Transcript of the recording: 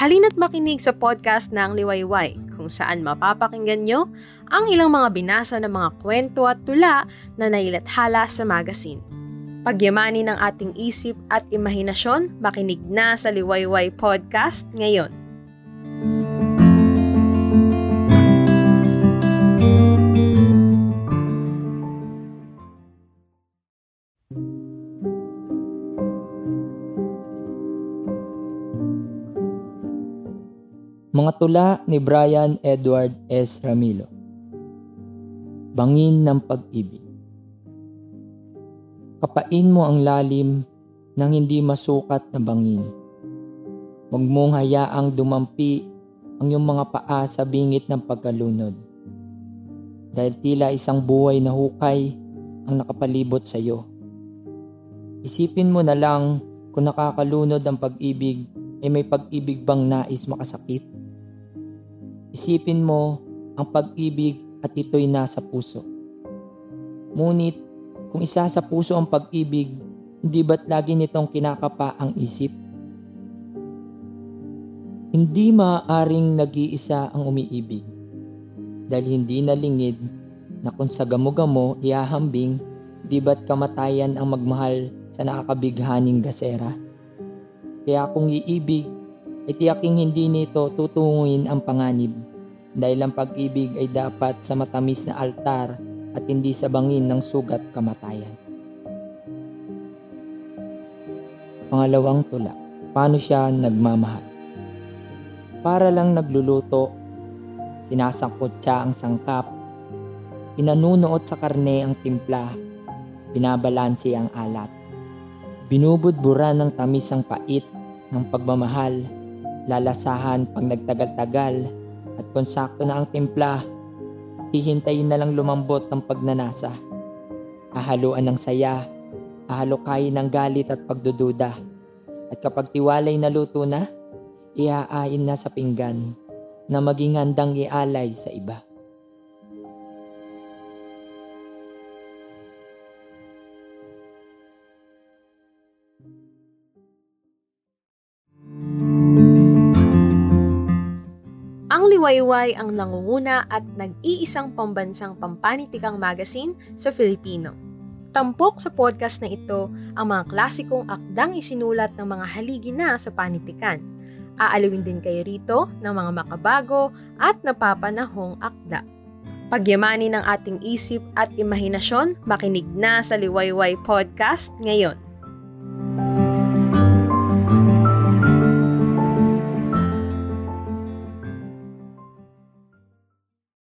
Halina't makinig sa podcast ng Liwayway kung saan mapapakinggan nyo ang ilang mga binasa ng mga kwento at tula na nailathala sa magazine. Pagyamanin ng ating isip at imahinasyon, makinig na sa Liwayway Podcast ngayon. Mga tula ni Brian Edward S. Ramilo Bangin ng Pag-ibig Kapain mo ang lalim ng hindi masukat na bangin. Huwag mong hayaang dumampi ang iyong mga paa sa bingit ng pagkalunod. Dahil tila isang buhay na hukay ang nakapalibot sa iyo. Isipin mo na lang kung nakakalunod ang pag-ibig ay may pag-ibig bang nais makasakit? Isipin mo ang pag-ibig at ito'y nasa puso. Ngunit kung isa sa puso ang pag-ibig, hindi ba't lagi nitong kinakapa ang isip? Hindi maaaring nag-iisa ang umiibig dahil hindi nalingid na kung sa gamo-gamo iahambing, di ba't kamatayan ang magmahal sa nakakabighaning gasera? Kaya kung iibig ay tiyaking hindi nito tutunguin ang panganib dahil ang pag-ibig ay dapat sa matamis na altar at hindi sa bangin ng sugat kamatayan. Pangalawang tula, paano siya nagmamahal? Para lang nagluluto, sinasangkot siya ang sangkap, pinanunuot sa karne ang timpla, binabalansi ang alat. Binubudbura ng tamis ang pait ng pagmamahal lalasahan pag nagtagal-tagal at kung sakto na ang timpla, hihintayin na lang lumambot ang pagnanasa. Ahaluan ng saya, ahalukayin ng galit at pagdududa. At kapag tiwalay na luto na, iaain na sa pinggan na maging handang ialay sa iba. Ang Liwayway ang nangunguna at nag-iisang pambansang pampanitikang magazine sa Filipino. Tampok sa podcast na ito ang mga klasikong akdang isinulat ng mga haligi na sa panitikan. Aalawin din kayo rito ng mga makabago at napapanahong akda. Pagyamanin ng ating isip at imahinasyon, makinig na sa Liwayway Podcast ngayon.